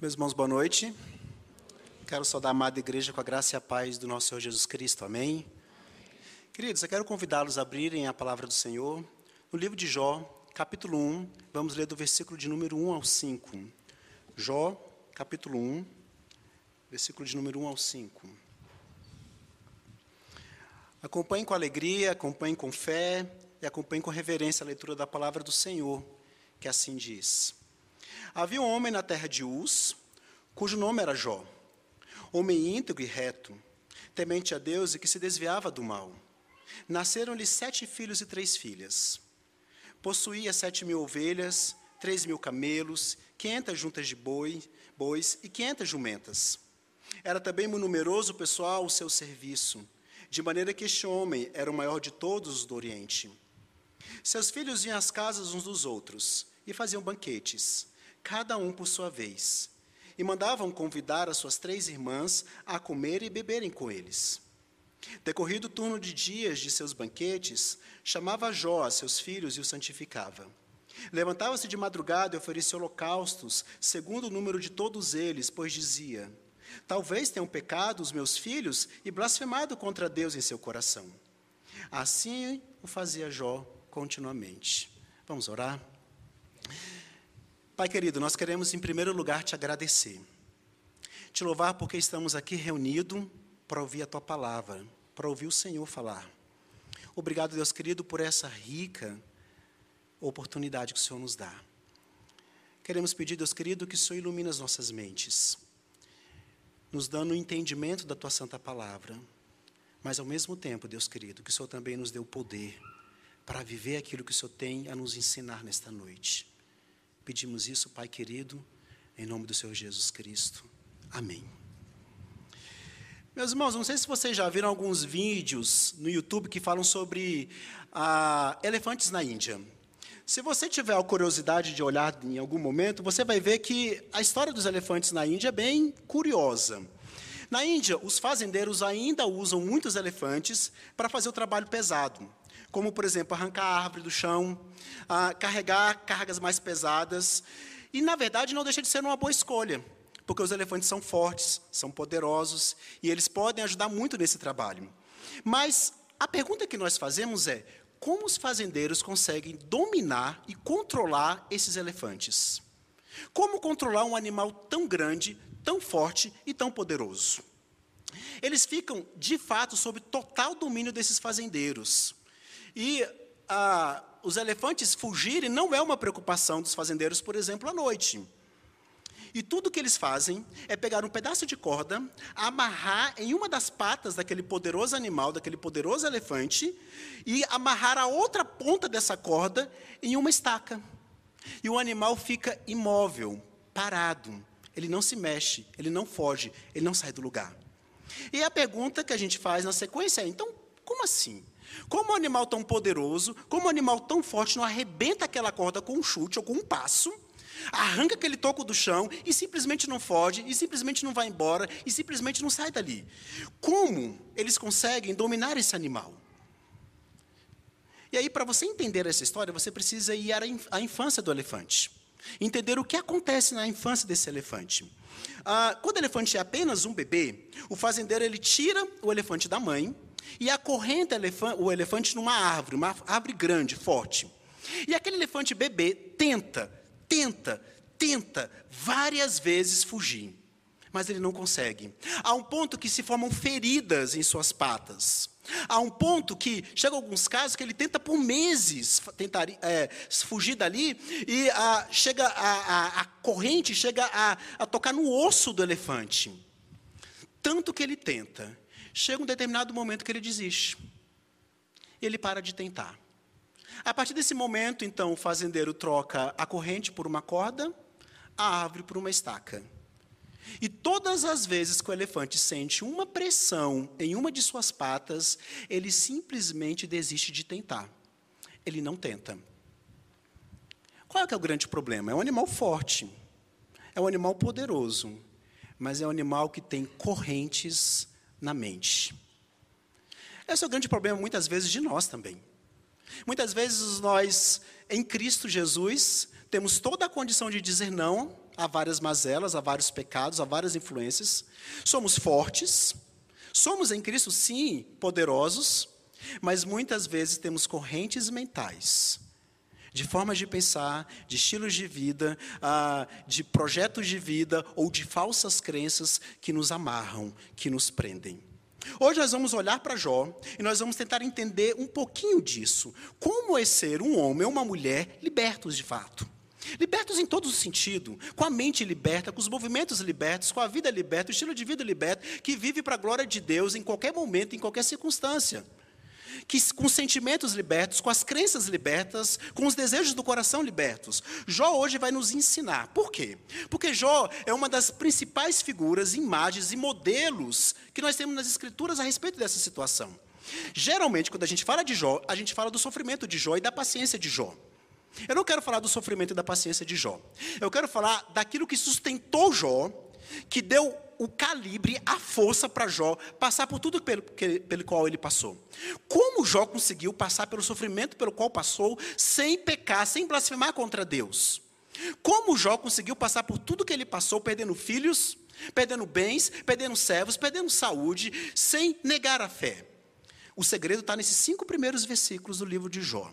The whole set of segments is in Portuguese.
Meus irmãos, boa noite. Quero saudar a amada igreja com a graça e a paz do nosso Senhor Jesus Cristo. Amém. Queridos, eu quero convidá-los a abrirem a palavra do Senhor no livro de Jó, capítulo 1. Vamos ler do versículo de número 1 ao 5. Jó, capítulo 1, versículo de número 1 ao 5. Acompanhe com alegria, acompanhe com fé e acompanhe com reverência a leitura da palavra do Senhor, que assim diz. Havia um homem na terra de Uz, cujo nome era Jó, homem íntegro e reto, temente a Deus e que se desviava do mal. Nasceram-lhe sete filhos e três filhas. Possuía sete mil ovelhas, três mil camelos, quinhentas juntas de boi, bois e quinhentas jumentas. Era também muito numeroso o pessoal ao seu serviço, de maneira que este homem era o maior de todos os do Oriente. Seus filhos iam às casas uns dos outros e faziam banquetes cada um por sua vez, e mandavam convidar as suas três irmãs a comer e beberem com eles. Decorrido o turno de dias de seus banquetes, chamava Jó a seus filhos e os santificava. Levantava-se de madrugada e oferecia holocaustos, segundo o número de todos eles, pois dizia: Talvez tenham pecado os meus filhos e blasfemado contra Deus em seu coração. Assim o fazia Jó continuamente. Vamos orar? Pai querido, nós queremos em primeiro lugar te agradecer. Te louvar porque estamos aqui reunidos para ouvir a tua palavra, para ouvir o Senhor falar. Obrigado, Deus querido, por essa rica oportunidade que o Senhor nos dá. Queremos pedir, Deus querido, que o Senhor ilumine as nossas mentes, nos dando o entendimento da tua santa palavra, mas ao mesmo tempo, Deus querido, que o Senhor também nos dê o poder para viver aquilo que o Senhor tem a nos ensinar nesta noite. Pedimos isso, Pai querido, em nome do Senhor Jesus Cristo. Amém. Meus irmãos, não sei se vocês já viram alguns vídeos no YouTube que falam sobre ah, elefantes na Índia. Se você tiver a curiosidade de olhar em algum momento, você vai ver que a história dos elefantes na Índia é bem curiosa. Na Índia, os fazendeiros ainda usam muitos elefantes para fazer o trabalho pesado como, por exemplo, arrancar a árvore do chão, carregar cargas mais pesadas. E, na verdade, não deixa de ser uma boa escolha, porque os elefantes são fortes, são poderosos, e eles podem ajudar muito nesse trabalho. Mas a pergunta que nós fazemos é: como os fazendeiros conseguem dominar e controlar esses elefantes? Como controlar um animal tão grande, tão forte e tão poderoso? Eles ficam, de fato, sob total domínio desses fazendeiros. E ah, os elefantes fugirem não é uma preocupação dos fazendeiros, por exemplo, à noite. E tudo que eles fazem é pegar um pedaço de corda, amarrar em uma das patas daquele poderoso animal, daquele poderoso elefante, e amarrar a outra ponta dessa corda em uma estaca. E o animal fica imóvel, parado. Ele não se mexe, ele não foge, ele não sai do lugar. E a pergunta que a gente faz na sequência é: então, como assim? Como um animal tão poderoso, como um animal tão forte não arrebenta aquela corda com um chute ou com um passo, arranca aquele toco do chão e simplesmente não foge, e simplesmente não vai embora, e simplesmente não sai dali. Como eles conseguem dominar esse animal? E aí, para você entender essa história, você precisa ir à infância do elefante. Entender o que acontece na infância desse elefante. Ah, quando o elefante é apenas um bebê, o fazendeiro ele tira o elefante da mãe, e acorrenta o elefante numa árvore, uma árvore grande, forte. E aquele elefante bebê tenta, tenta, tenta várias vezes fugir, mas ele não consegue. Há um ponto que se formam feridas em suas patas. Há um ponto que chega alguns casos que ele tenta por meses tentar é, fugir dali e a, chega a, a, a, corrente chega a, a tocar no osso do elefante. Tanto que ele tenta Chega um determinado momento que ele desiste. Ele para de tentar. A partir desse momento, então, o fazendeiro troca a corrente por uma corda, a árvore por uma estaca. E todas as vezes que o elefante sente uma pressão em uma de suas patas, ele simplesmente desiste de tentar. Ele não tenta. Qual é, é o grande problema? É um animal forte, é um animal poderoso, mas é um animal que tem correntes na mente. Esse é o grande problema, muitas vezes, de nós também. Muitas vezes nós, em Cristo Jesus, temos toda a condição de dizer não a várias mazelas, a vários pecados, a várias influências. Somos fortes, somos em Cristo, sim, poderosos, mas muitas vezes temos correntes mentais de formas de pensar, de estilos de vida, ah, de projetos de vida ou de falsas crenças que nos amarram, que nos prendem. Hoje nós vamos olhar para Jó e nós vamos tentar entender um pouquinho disso. Como é ser um homem ou uma mulher libertos de fato. Libertos em todo o sentido, com a mente liberta, com os movimentos libertos, com a vida liberta, o estilo de vida liberto, que vive para a glória de Deus em qualquer momento, em qualquer circunstância que com sentimentos libertos, com as crenças libertas, com os desejos do coração libertos. Jó hoje vai nos ensinar. Por quê? Porque Jó é uma das principais figuras, imagens e modelos que nós temos nas escrituras a respeito dessa situação. Geralmente, quando a gente fala de Jó, a gente fala do sofrimento de Jó e da paciência de Jó. Eu não quero falar do sofrimento e da paciência de Jó. Eu quero falar daquilo que sustentou Jó, que deu o calibre, a força para Jó passar por tudo pelo, pelo qual ele passou. Como Jó conseguiu passar pelo sofrimento pelo qual passou, sem pecar, sem blasfemar contra Deus? Como Jó conseguiu passar por tudo que ele passou, perdendo filhos, perdendo bens, perdendo servos, perdendo saúde, sem negar a fé? O segredo está nesses cinco primeiros versículos do livro de Jó.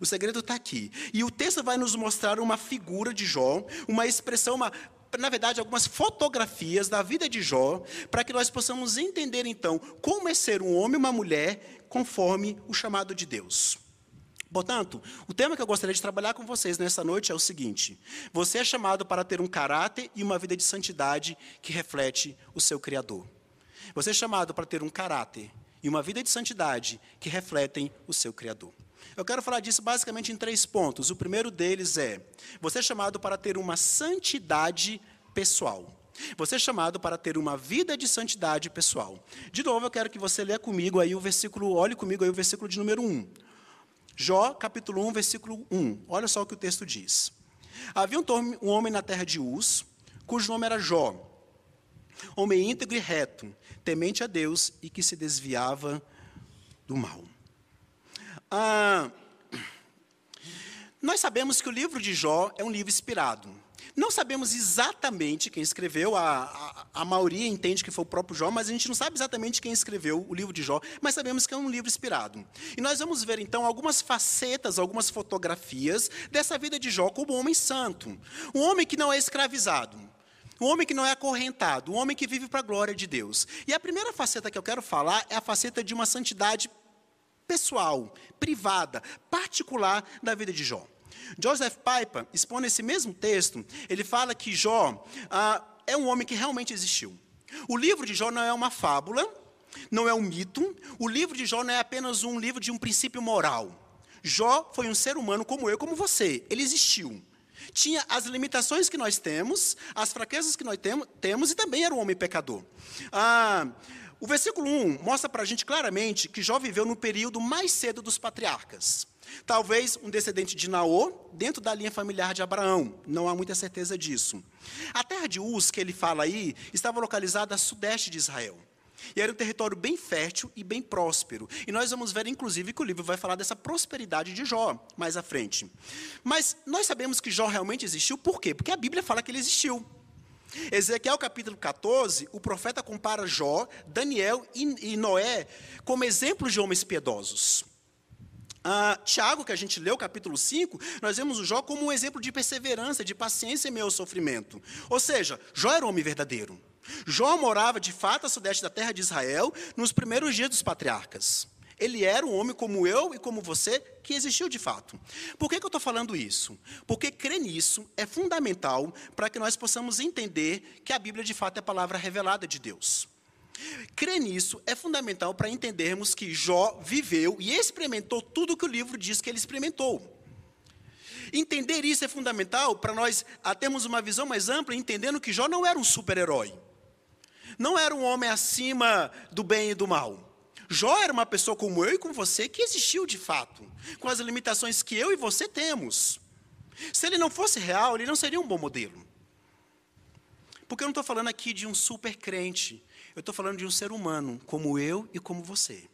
O segredo está aqui. E o texto vai nos mostrar uma figura de Jó, uma expressão, uma na verdade, algumas fotografias da vida de Jó, para que nós possamos entender, então, como é ser um homem e uma mulher conforme o chamado de Deus. Portanto, o tema que eu gostaria de trabalhar com vocês nessa noite é o seguinte: você é chamado para ter um caráter e uma vida de santidade que reflete o seu Criador. Você é chamado para ter um caráter e uma vida de santidade que refletem o seu Criador. Eu quero falar disso basicamente em três pontos. O primeiro deles é: você é chamado para ter uma santidade pessoal. Você é chamado para ter uma vida de santidade pessoal. De novo, eu quero que você leia comigo aí o versículo, olhe comigo aí o versículo de número 1. Jó, capítulo 1, versículo 1. Olha só o que o texto diz. Havia um homem na terra de Uz, cujo nome era Jó. Homem íntegro e reto, temente a Deus e que se desviava do mal. Ah, nós sabemos que o livro de Jó é um livro inspirado. Não sabemos exatamente quem escreveu, a, a, a, maioria entende que foi o próprio Jó, mas a gente não sabe exatamente quem escreveu o livro de Jó, mas sabemos que é um livro inspirado. E nós vamos ver então algumas facetas, algumas fotografias dessa vida de Jó como um homem santo. Um homem que não é escravizado, um homem que não é acorrentado, um homem que vive para a glória de Deus. E a primeira faceta que eu quero falar é a faceta de uma santidade pessoal, privada, particular da vida de Jó. Joseph Piper, expondo esse mesmo texto, ele fala que Jó ah, é um homem que realmente existiu. O livro de Jó não é uma fábula, não é um mito, o livro de Jó não é apenas um livro de um princípio moral. Jó foi um ser humano como eu, como você, ele existiu. Tinha as limitações que nós temos, as fraquezas que nós temos, e também era um homem pecador. Ah, o versículo 1 mostra para a gente claramente que Jó viveu no período mais cedo dos patriarcas. Talvez um descendente de Naô, dentro da linha familiar de Abraão. Não há muita certeza disso. A terra de Uz, que ele fala aí, estava localizada a sudeste de Israel. E era um território bem fértil e bem próspero. E nós vamos ver, inclusive, que o livro vai falar dessa prosperidade de Jó mais à frente. Mas nós sabemos que Jó realmente existiu, por quê? Porque a Bíblia fala que ele existiu. Ezequiel capítulo 14, o profeta compara Jó, Daniel e, Noé como exemplos de homens piedosos. Ah, Tiago, que a gente leu, capítulo 5, nós vemos o Jó como um exemplo de perseverança, de paciência em meio ao sofrimento. Ou seja, Jó era um homem verdadeiro. Jó morava de fato a sudeste da terra de Israel nos primeiros dias dos patriarcas. Ele era um homem como eu e como você, que existiu de fato. Por que, que eu estou falando isso? Porque crer nisso é fundamental para que nós possamos entender que a Bíblia de fato é a palavra revelada de Deus. Crer nisso é fundamental para entendermos que Jó viveu e experimentou tudo que o livro diz que ele experimentou. Entender isso é fundamental para nós termos uma visão mais ampla, entendendo que Jó não era um super-herói. Não era um homem acima do bem e do mal. Jó era uma pessoa como eu e como você que existiu de fato, com as limitações que eu e você temos. Se ele não fosse real, ele não seria um bom modelo. Porque eu não estou falando aqui de um super crente, eu estou falando de um ser humano como eu e como você.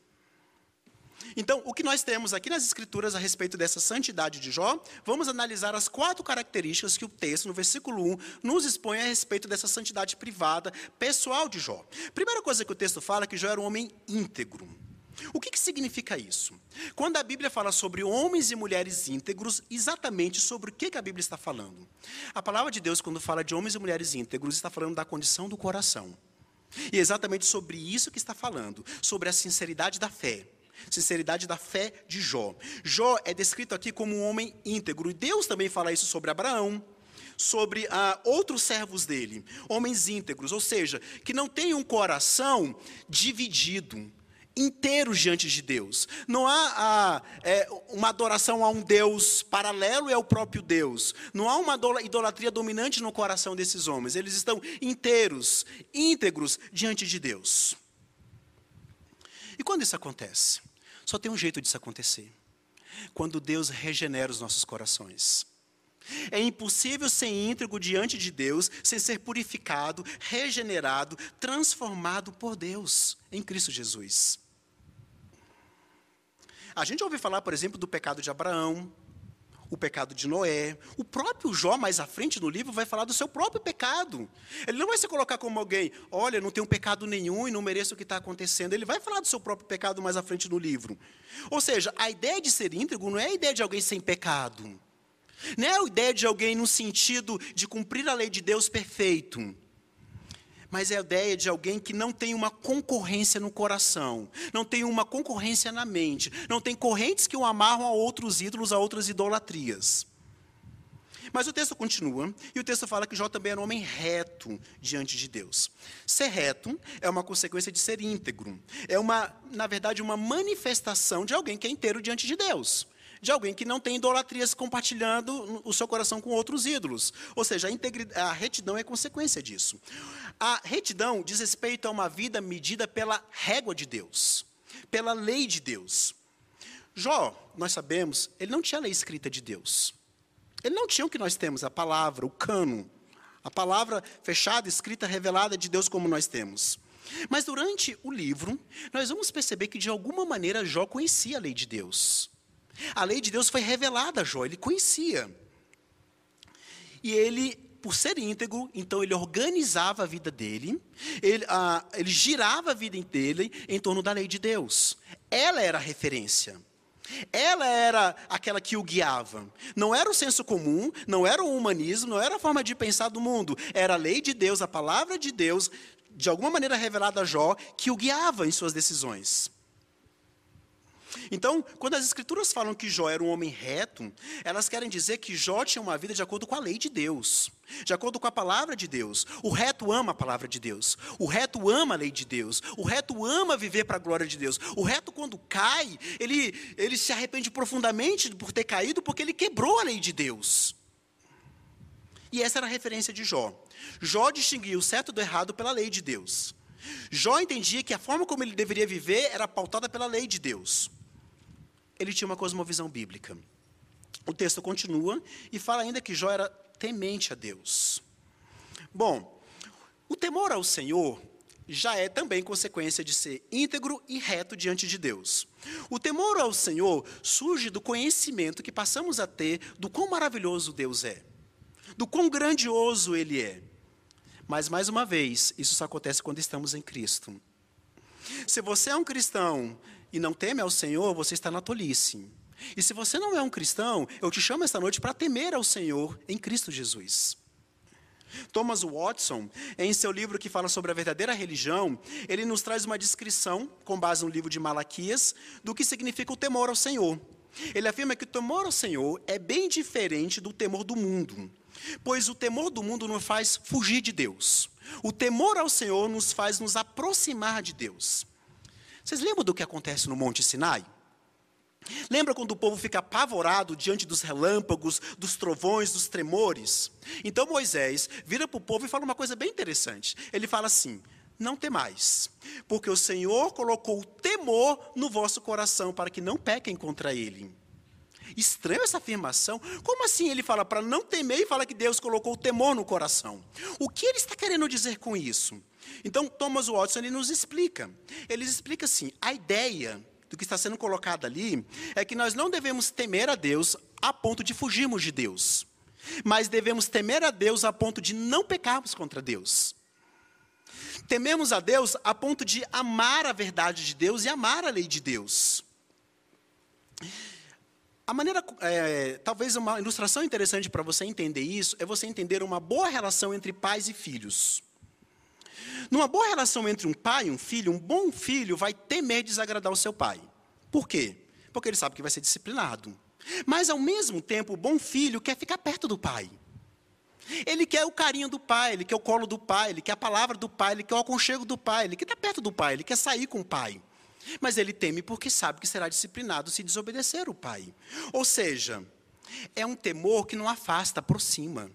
Então, o que nós temos aqui nas Escrituras a respeito dessa santidade de Jó, vamos analisar as quatro características que o texto, no versículo 1, nos expõe a respeito dessa santidade privada, pessoal de Jó. Primeira coisa que o texto fala é que Jó era um homem íntegro. O que, que, significa isso? Quando a Bíblia fala sobre homens e mulheres íntegros, exatamente sobre o que, que a Bíblia está falando? A palavra de Deus, quando fala de homens e mulheres íntegros, está falando da condição do coração. E é exatamente sobre isso que está falando, sobre a sinceridade da fé. Sinceridade da fé de Jó. Jó é descrito aqui como um homem íntegro. E Deus também fala isso sobre Abraão, sobre ah, outros servos dele, homens íntegros, ou seja, que não têm um coração dividido, inteiros diante de Deus. Não há a, é, uma adoração a um Deus paralelo e ao próprio Deus. Não há uma idolatria dominante no coração desses homens. Eles estão inteiros, íntegros diante de Deus. E quando isso acontece? Só tem um jeito disso acontecer: quando Deus regenera os nossos corações. É impossível ser íntegro diante de Deus sem ser purificado, regenerado, transformado por Deus em Cristo Jesus. A gente ouve falar, por exemplo, do pecado de Abraão, o pecado de Noé. O próprio Jó, mais à frente no livro, vai falar do seu próprio pecado. Ele não vai se colocar como alguém, olha, não tenho pecado nenhum e não mereço o que está acontecendo. Ele vai falar do seu próprio pecado mais à frente no livro. Ou seja, a ideia de ser íntegro não é a ideia de alguém sem pecado. Não é a ideia de alguém no sentido de cumprir a lei de Deus perfeito mas é a ideia de alguém que não tem uma concorrência no coração, não tem uma concorrência na mente, não tem correntes que o amarram a outros ídolos, a outras idolatrias. Mas o texto continua, e o texto fala que Jó também era um homem reto diante de Deus. Ser reto é uma consequência de ser íntegro. É uma, na verdade, uma manifestação de alguém que é inteiro diante de Deus de alguém que não tem idolatrias compartilhando o seu coração com outros ídolos. Ou seja, a, a retidão é consequência disso. A retidão diz respeito a uma vida medida pela régua de Deus, pela lei de Deus. Jó, nós sabemos, ele não tinha lei escrita de Deus. Ele não tinha o que nós temos, a palavra, o cano, a palavra fechada, escrita, revelada de Deus como nós temos. Mas durante o livro, nós vamos perceber que de alguma maneira Jó conhecia a lei de Deus. A lei de Deus foi revelada a Jó, ele conhecia. E ele, por ser íntegro, então ele organizava a vida dele, ele, ah, ele girava a vida dele em torno da lei de Deus. Ela era a referência. Ela era aquela que o guiava. Não era o senso comum, não era o humanismo, não era a forma de pensar do mundo. Era a lei de Deus, a palavra de Deus, de alguma maneira revelada a Jó, que o guiava em suas decisões. Então, quando as escrituras falam que Jó era um homem reto, elas querem dizer que Jó tinha uma vida de acordo com a lei de Deus, de acordo com a palavra de Deus. O reto ama a palavra de Deus, o reto ama a lei de Deus, o reto ama viver para a glória de Deus. O reto, quando cai, ele, ele se arrepende profundamente por ter caído, porque ele quebrou a lei de Deus. E essa era a referência de Jó. Jó distinguia o certo do errado pela lei de Deus. Jó entendia que a forma como ele deveria viver era pautada pela lei de Deus ele tinha uma cosmovisão bíblica. O texto continua e fala ainda que Jó era temente a Deus. Bom, o temor ao Senhor já é também consequência de ser íntegro e reto diante de Deus. O temor ao Senhor surge do conhecimento que passamos a ter do quão maravilhoso Deus é, do quão grandioso Ele é. Mas, mais uma vez, isso só acontece quando estamos em Cristo. Se você é um cristão e não teme ao Senhor, você está na tolice. E se você não é um cristão, eu te chamo esta noite para temer ao Senhor em Cristo Jesus. Thomas Watson, em seu livro que fala sobre a verdadeira religião, ele nos traz uma descrição, com base no livro de Malaquias, do que significa o temor ao Senhor. Ele afirma que o temor ao Senhor é bem diferente do temor do mundo, pois o temor do mundo nos faz fugir de Deus. O temor ao Senhor nos faz nos aproximar de Deus. Vocês lembram do que acontece no Monte Sinai? Lembra quando o povo fica apavorado diante dos relâmpagos, dos trovões, dos tremores? Então Moisés vira para o povo e fala uma coisa bem interessante. Ele fala assim: Não temais, porque o Senhor colocou temor no vosso coração para que não pequem contra ele. Estranho essa afirmação. Como assim ele fala para não temer e fala que Deus colocou temor no coração? O que ele está querendo dizer com isso? Então, Thomas Watson ele nos explica. Ele explica assim: a ideia do que está sendo colocado ali é que nós não devemos temer a Deus a ponto de fugirmos de Deus, mas devemos temer a Deus a ponto de não pecarmos contra Deus. Tememos a Deus a ponto de amar a verdade de Deus e amar a lei de Deus. A maneira, é, talvez uma ilustração interessante para você entender isso é você entender uma boa relação entre pais e filhos. Numa boa relação entre um pai e um filho, um bom filho vai temer desagradar o seu pai. Por quê? Porque ele sabe que vai ser disciplinado. Mas, ao mesmo tempo, o bom filho quer ficar perto do pai. Ele quer o carinho do pai, ele quer o colo do pai, ele quer a palavra do pai, ele quer o aconchego do pai, ele quer estar perto do pai, ele quer sair com o pai. Mas ele teme porque sabe que será disciplinado se desobedecer o pai. Ou seja, é um temor que não afasta, aproxima.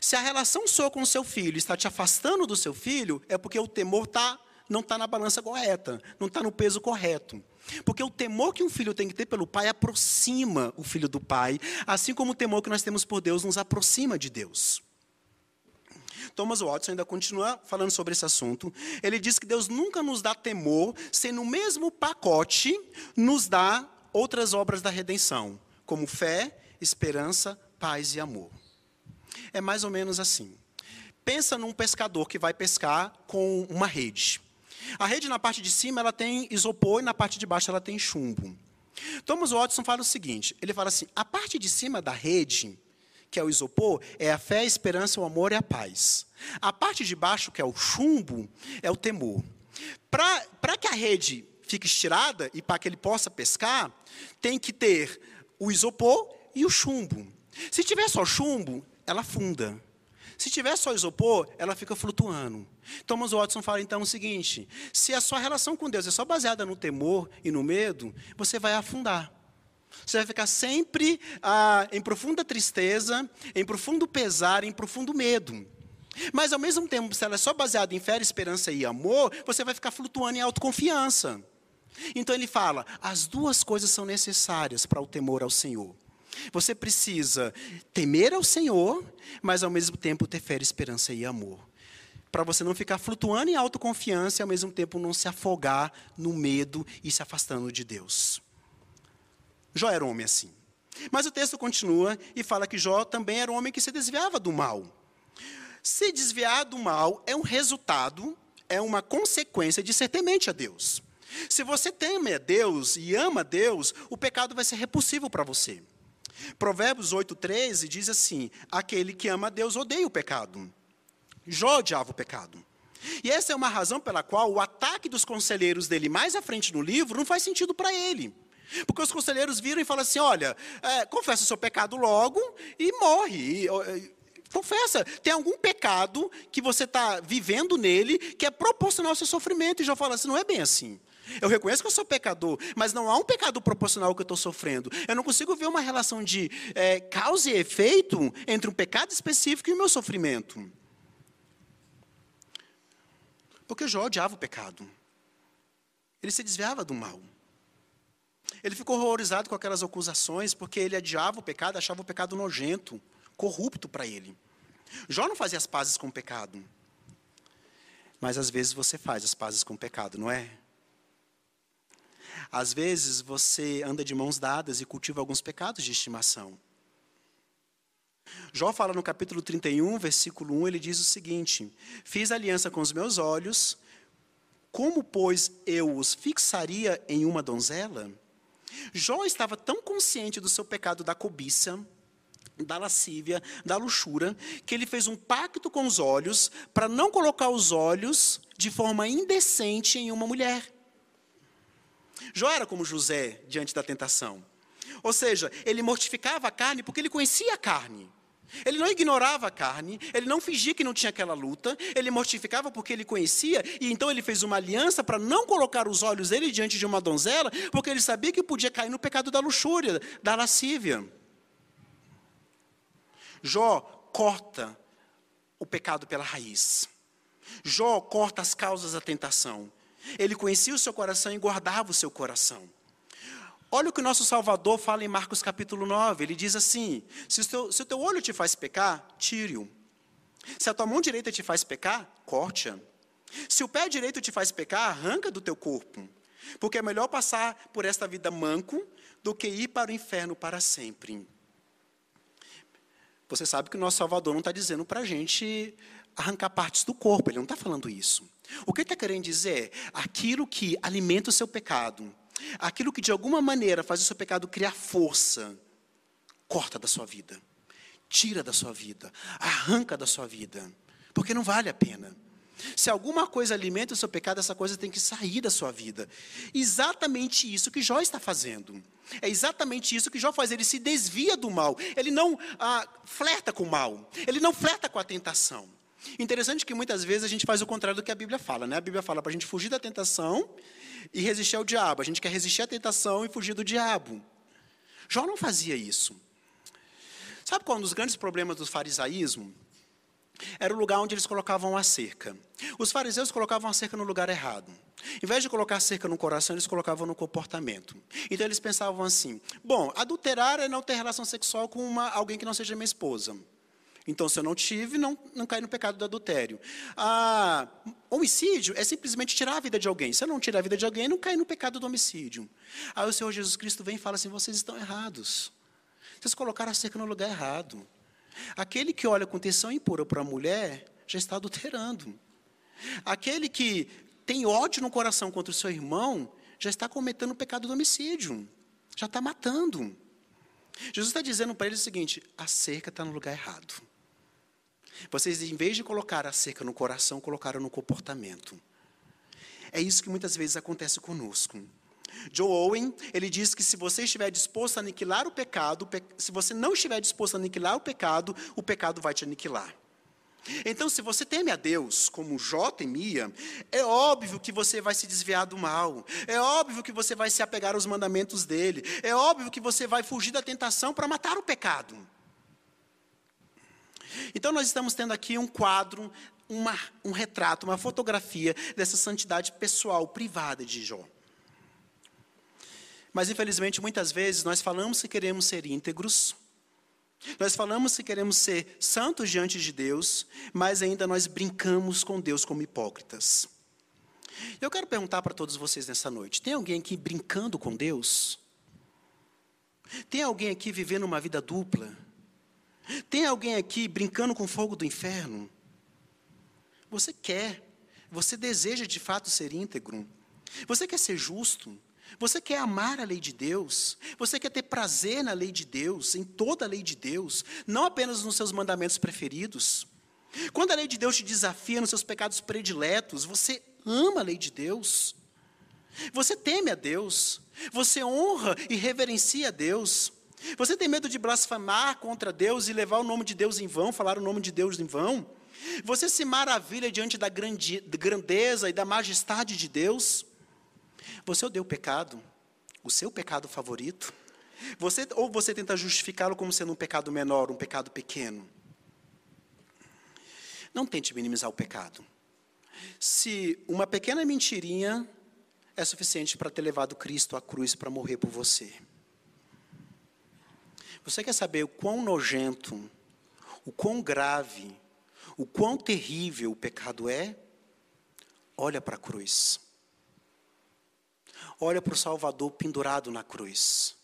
Se a relação sua com o seu filho está te afastando do seu filho, é porque o temor tá, não está na balança correta, não está no peso correto. Porque o temor que um filho tem que ter pelo pai aproxima o filho do pai, assim como o temor que nós temos por Deus nos aproxima de Deus. Thomas Watson ainda continua falando sobre esse assunto. Ele diz que Deus nunca nos dá temor, sem no mesmo pacote nos dá outras obras da redenção, como fé, esperança, paz e amor. É mais ou menos assim. Pensa num pescador que vai pescar com uma rede. A rede na parte de cima ela tem isopor e na parte de baixo ela tem chumbo. Thomas Watson fala o seguinte: ele fala assim, a parte de cima da rede que é o isopor, é a fé, a esperança, o amor e a paz. A parte de baixo, que é o chumbo, é o temor. Para que a rede fique estirada e para que ele possa pescar, tem que ter o isopor e o chumbo. Se tiver só chumbo, ela afunda. Se tiver só isopor, ela fica flutuando. Thomas Watson fala então o seguinte: se a sua relação com Deus é só baseada no temor e no medo, você vai afundar. Você vai ficar sempre ah, em profunda tristeza, em profundo pesar, em profundo medo. Mas, ao mesmo tempo, se ela é só baseada em fé, esperança e amor, você vai ficar flutuando em autoconfiança. Então, ele fala: as duas coisas são necessárias para o temor ao Senhor. Você precisa temer ao Senhor, mas, ao mesmo tempo, ter fé, esperança e amor. Para você não ficar flutuando em autoconfiança e, ao mesmo tempo, não se afogar no medo e se afastando de Deus. Jó era um homem assim. Mas o texto continua e fala que Jó também era um homem que se desviava do mal. Se desviar do mal é um resultado, é uma consequência de ser temente a Deus. Se você teme a Deus e ama a Deus, o pecado vai ser repulsivo para você. Provérbios 8,13 diz assim: Aquele que ama a Deus odeia o pecado. Jó odiava o pecado. E essa é uma razão pela qual o ataque dos conselheiros dele mais à frente no livro não faz sentido para ele. Porque os conselheiros viram e falam assim: olha, é, confessa o seu pecado logo e morre. E, e, confessa, tem algum pecado que você está vivendo nele que é proporcional ao seu sofrimento. E já fala assim: não é bem assim. Eu reconheço que eu sou pecador, mas não há um pecado proporcional ao que eu estou sofrendo. Eu não consigo ver uma relação de é, causa e efeito entre um pecado específico e o meu sofrimento. Porque Jó odiava o pecado. Ele se desviava do mal. Ele ficou horrorizado com aquelas acusações, porque ele adiava o pecado, achava o pecado nojento, corrupto para ele. Jó não fazia as pazes com o pecado. Mas às vezes você faz as pazes com o pecado, não é? Às vezes você anda de mãos dadas e cultiva alguns pecados de estimação. Jó fala no capítulo 31, versículo 1, ele diz o seguinte: Fiz aliança com os meus olhos, como, pois, eu os fixaria em uma donzela? Jó estava tão consciente do seu pecado da cobiça, da lascívia, da luxúria, que ele fez um pacto com os olhos para não colocar os olhos de forma indecente em uma mulher. Jó era como José diante da tentação. Ou seja, ele mortificava a carne porque ele conhecia a carne. Ele não ignorava a carne, ele não fingia que não tinha aquela luta, ele mortificava porque ele conhecia, e então ele fez uma aliança para não colocar os olhos dele diante de uma donzela, porque ele sabia que podia cair no pecado da luxúria, da lascívia. Jó corta o pecado pela raiz. Jó corta as causas da tentação. Ele conhecia o seu coração e guardava o seu coração. Olha o que o nosso Salvador fala em Marcos capítulo 9. Ele diz assim: se o, teu, se o teu olho te faz pecar, tire-o. Se a tua mão direita te faz pecar, corte-a. Se o pé direito te faz pecar, arranca do teu corpo. Porque é melhor passar por esta vida manco do que ir para o inferno para sempre. Você sabe que o nosso Salvador não está dizendo para a gente arrancar partes do corpo, ele não está falando isso. O que ele está querendo dizer é aquilo que alimenta o seu pecado, aquilo que de alguma maneira faz o seu pecado criar força, corta da sua vida, tira da sua vida, arranca da sua vida, porque não vale a pena. Se alguma coisa alimenta o seu pecado, essa coisa tem que sair da sua vida. Exatamente isso que Jó está fazendo. É exatamente isso que Jó faz. Ele se desvia do mal. Ele não ah, flerta com o mal. Ele não flerta com a tentação. Interessante que muitas vezes a gente faz o contrário do que a Bíblia fala. Né? A Bíblia fala para a gente fugir da tentação e resistir ao diabo. A gente quer resistir à tentação e fugir do diabo. Jó não fazia isso. Sabe qual é um dos grandes problemas do farisaísmo? Era o lugar onde eles colocavam a cerca. Os fariseus colocavam a cerca no lugar errado. Em vez de colocar a cerca no coração, eles colocavam no comportamento. Então eles pensavam assim: bom, adulterar é não ter relação sexual com uma, alguém que não seja minha esposa. Então, se eu não tive, não, não cai no pecado do adultério. Ah, homicídio é simplesmente tirar a vida de alguém. Se eu não tirar a vida de alguém, não cai no pecado do homicídio. Aí o Senhor Jesus Cristo vem e fala assim: vocês estão errados. Vocês colocaram a cerca no lugar errado. Aquele que olha com tensão impura para a mulher já está adulterando. Aquele que tem ódio no coração contra o seu irmão já está cometendo o pecado do homicídio. Já está matando. Jesus está dizendo para eles o seguinte: a cerca está no lugar errado. Vocês, em vez de colocar a cerca no coração, colocaram no comportamento. É isso que muitas vezes acontece conosco. Joe Owen, ele diz que se você estiver disposto a aniquilar o pecado, se você não estiver disposto a aniquilar o pecado, o pecado vai te aniquilar. Então, se você teme a Deus, como Jó temia, é óbvio que você vai se desviar do mal, é óbvio que você vai se apegar aos mandamentos dele, é óbvio que você vai fugir da tentação para matar o pecado. Então, nós estamos tendo aqui um quadro, uma, um retrato, uma fotografia dessa santidade pessoal, privada de Jó. Mas, infelizmente, muitas vezes nós falamos que queremos ser íntegros, nós falamos que queremos ser santos diante de Deus, mas ainda nós brincamos com Deus como hipócritas. Eu quero perguntar para todos vocês nessa noite: tem alguém aqui brincando com Deus? Tem alguém aqui vivendo uma vida dupla? Tem alguém aqui brincando com o fogo do inferno? Você quer, você deseja de fato ser íntegro? Você quer ser justo? Você quer amar a lei de Deus? Você quer ter prazer na lei de Deus, em toda a lei de Deus, não apenas nos seus mandamentos preferidos? Quando a lei de Deus te desafia nos seus pecados prediletos, você ama a lei de Deus? Você teme a Deus? Você honra e reverencia a Deus? Você tem medo de blasfemar contra Deus e levar o nome de Deus em vão, falar o nome de Deus em vão? Você se maravilha diante da grandeza e da majestade de Deus? Você odeia o pecado, o seu pecado favorito? Você, ou você tenta justificá-lo como sendo um pecado menor, um pecado pequeno? Não tente minimizar o pecado. Se uma pequena mentirinha é suficiente para ter levado Cristo à cruz para morrer por você. Você quer saber o quão nojento, o quão grave, o quão terrível o pecado é? Olha para a cruz olha para o Salvador pendurado na cruz,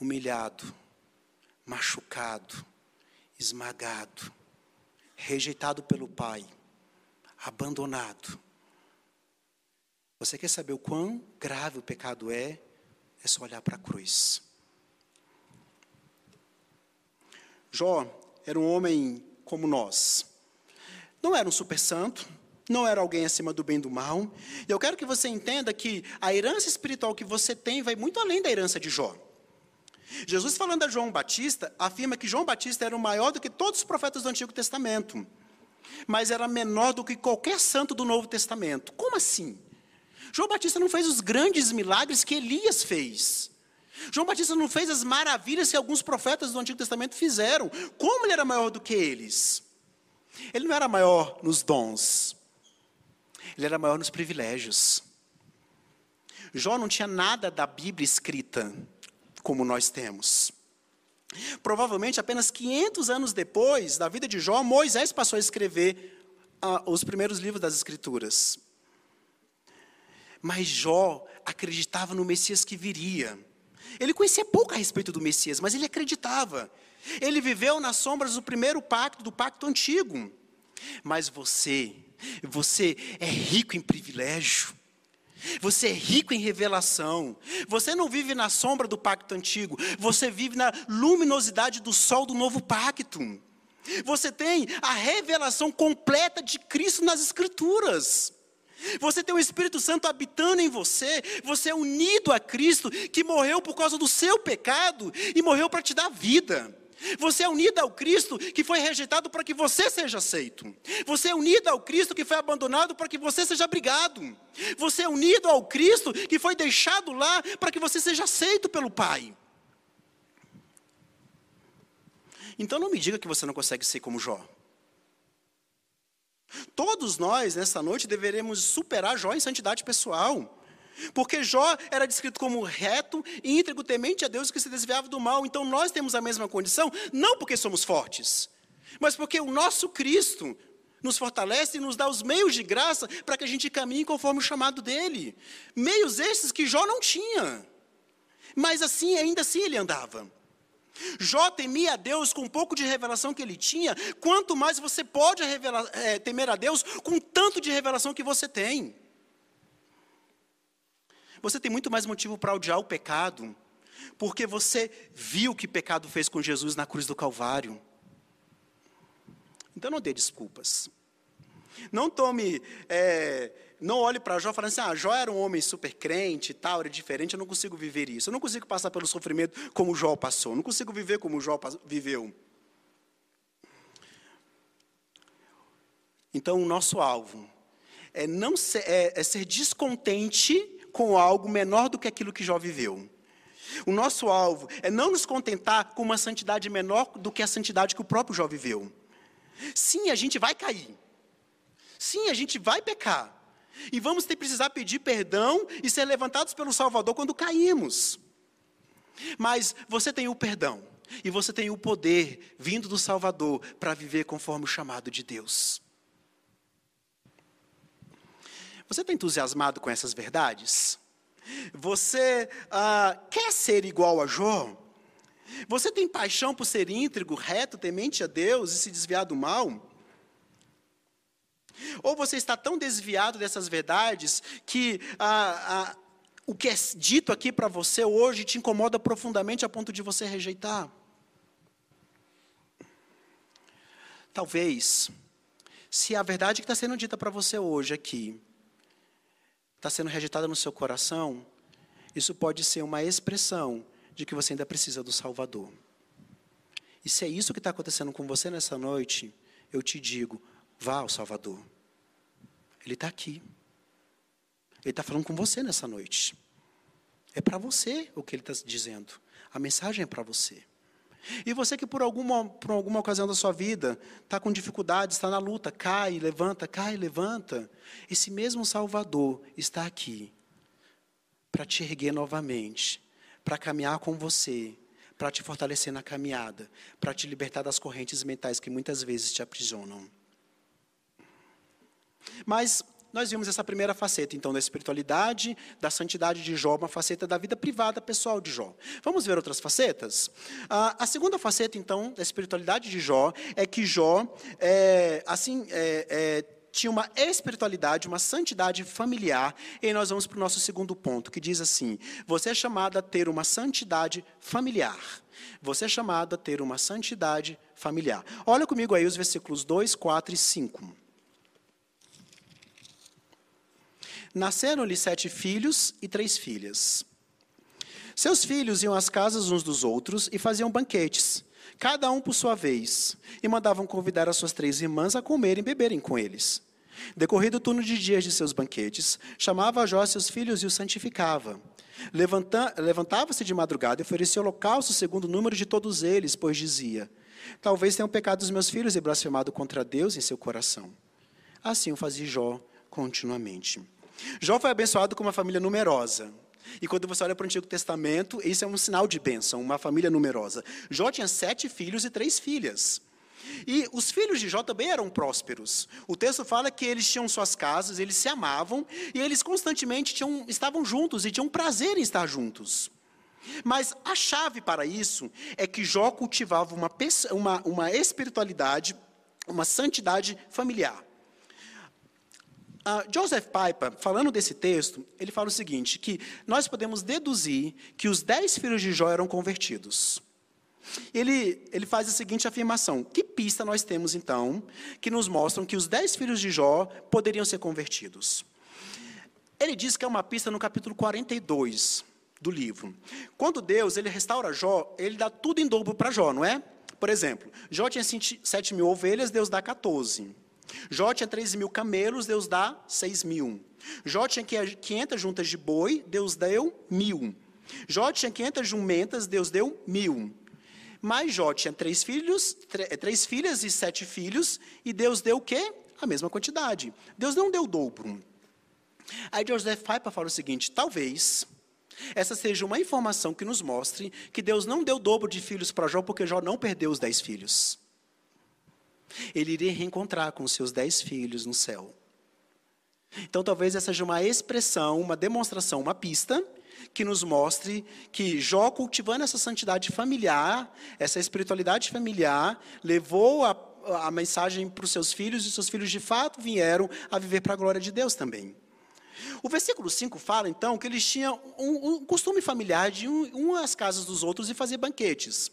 humilhado, machucado, esmagado, rejeitado pelo Pai, abandonado. Você quer saber o quão grave o pecado é? É só olhar para a cruz. Jó era um homem como nós. Não era um super santo, não era alguém acima do bem e do mal. E eu quero que você entenda que a herança espiritual que você tem vai muito além da herança de Jó. Jesus, falando a João Batista, afirma que João Batista era o maior do que todos os profetas do Antigo Testamento, mas era menor do que qualquer santo do Novo Testamento. Como assim? João Batista não fez os grandes milagres que Elias fez. João Batista não fez as maravilhas que alguns profetas do Antigo Testamento fizeram. Como ele era maior do que eles? Ele não era maior nos dons, ele era maior nos privilégios. Jó não tinha nada da Bíblia escrita como nós temos. Provavelmente apenas 500 anos depois da vida de Jó, Moisés passou a escrever ah, os primeiros livros das Escrituras. Mas Jó acreditava no Messias que viria. Ele conhecia pouco a respeito do Messias, mas ele acreditava. Ele viveu nas sombras do primeiro pacto, do pacto antigo. Mas você, você é rico em privilégio. Você é rico em revelação. Você não vive na sombra do pacto antigo. Você vive na luminosidade do sol do novo pacto. Você tem a revelação completa de Cristo nas Escrituras. Você tem o Espírito Santo habitando em você, você é unido a Cristo, que morreu por causa do seu pecado e morreu para te dar vida. Você é unido ao Cristo que foi rejeitado para que você seja aceito. Você é unido ao Cristo que foi abandonado para que você seja abrigado. Você é unido ao Cristo que foi deixado lá para que você seja aceito pelo Pai. Então não me diga que você não consegue ser como Jó. Todos nós, nessa noite, deveremos superar Jó em santidade pessoal. Porque Jó era descrito como reto, íntegro, temente a Deus que se desviava do mal. Então nós temos a mesma condição, não porque somos fortes, mas porque o nosso Cristo nos fortalece e nos dá os meios de graça para que a gente caminhe conforme o chamado dele. Meios esses que Jó não tinha. Mas assim, ainda assim ele andava. Jó temia a Deus com um pouco de revelação que ele tinha, quanto mais você pode revelar, é, temer a Deus com tanto de revelação que você tem. Você tem muito mais motivo para odiar o pecado, porque você viu o que pecado fez com Jesus na cruz do Calvário. Então não dê desculpas. Não tome, é, não olhe para Jó falando assim, ah, Jó era um homem super crente e tal, era diferente, eu não consigo viver isso. Eu não consigo passar pelo sofrimento como Jó passou. Eu não consigo viver como Jó viveu. Então o nosso alvo é não ser, é, é ser descontente com algo menor do que aquilo que Jó viveu. O nosso alvo é não nos contentar com uma santidade menor do que a santidade que o próprio Jó viveu. Sim, a gente vai cair. Sim, a gente vai pecar. E vamos ter precisar pedir perdão e ser levantados pelo Salvador quando caímos. Mas você tem o perdão e você tem o poder vindo do Salvador para viver conforme o chamado de Deus. Você está entusiasmado com essas verdades? Você ah, quer ser igual a Jó? Você tem paixão por ser íntegro, reto, temente a Deus e se desviar do mal? Ou você está tão desviado dessas verdades que ah, ah, o que é dito aqui para você hoje te incomoda profundamente a ponto de você rejeitar? Talvez, se a verdade que está sendo dita para você hoje aqui está sendo rejeitada no seu coração, isso pode ser uma expressão de que você ainda precisa do Salvador. E se é isso que está acontecendo com você nessa noite, eu te digo: vá ao Salvador. Ele está aqui. Ele está falando com você nessa noite. É para você o que ele está dizendo. A mensagem é para você. E você que por alguma, por alguma ocasião da sua vida está com dificuldades, está na luta, cai, levanta, cai, levanta. Esse mesmo Salvador está aqui para te erguer novamente, para caminhar com você, para te fortalecer na caminhada, para te libertar das correntes mentais que muitas vezes te aprisionam. Mas nós vimos essa primeira faceta, então, da espiritualidade, da santidade de Jó, uma faceta da vida privada pessoal de Jó. Vamos ver outras facetas? Ah, a segunda faceta, então, da espiritualidade de Jó é que Jó, é, assim, é, é, tinha uma espiritualidade, uma santidade familiar, e nós vamos para o nosso segundo ponto, que diz assim: você é chamado a ter uma santidade familiar. Você é chamado a ter uma santidade familiar. Olha comigo aí os versículos 2, 4 e 5. Nasceram-lhe sete filhos e três filhas. Seus filhos iam às casas uns dos outros e faziam banquetes, cada um por sua vez, e mandavam convidar as suas três irmãs a comerem e beberem com eles. Decorrido o turno de dias de seus banquetes, chamava a Jó seus filhos e os santificava. Levantava-se de madrugada e oferecia holocausto segundo o número de todos eles, pois dizia: Talvez tenham pecado os meus filhos e blasfemado contra Deus em seu coração. Assim o fazia Jó continuamente. Jó foi abençoado com uma família numerosa. E quando você olha para o Antigo Testamento, isso é um sinal de bênção, uma família numerosa. Jó tinha sete filhos e três filhas. E os filhos de Jó também eram prósperos. O texto fala que eles tinham suas casas, eles se amavam e eles constantemente tinham, estavam juntos e tinham prazer em estar juntos. Mas a chave para isso é que Jó cultivava uma, uma, uma espiritualidade, uma santidade familiar. Uh, Joseph Piper, falando desse texto, ele fala o seguinte: que nós podemos deduzir que os dez filhos de Jó eram convertidos. Ele, ele faz a seguinte afirmação: que pista nós temos então que nos mostram que os dez filhos de Jó poderiam ser convertidos? Ele diz que é uma pista no capítulo 42 do livro. Quando Deus ele restaura Jó, ele dá tudo em dobro para Jó, não é? Por exemplo, Jó tinha 7 mil ovelhas, Deus dá 14. Jó tinha 13 mil camelos, Deus dá 6 mil. Jó tinha 500 juntas de boi, Deus deu mil. Jó tinha 500 jumentas, Deus deu mil. Mas Jó tinha três filhos, três filhas e sete filhos, e Deus deu o quê? A mesma quantidade. Deus não deu dobro. Aí Joseph Piper fala o seguinte: talvez essa seja uma informação que nos mostre que Deus não deu dobro de filhos para Jó, porque Jó não perdeu os dez filhos. Ele iria reencontrar com seus dez filhos no céu. Então, talvez essa seja uma expressão, uma demonstração, uma pista que nos mostre que Jó, cultivando essa santidade familiar, essa espiritualidade familiar, levou a, a mensagem para os seus filhos, e seus filhos de fato vieram a viver para a glória de Deus também. O versículo 5 fala, então, que eles tinham um, um costume familiar de ir um, um às casas dos outros e fazer banquetes.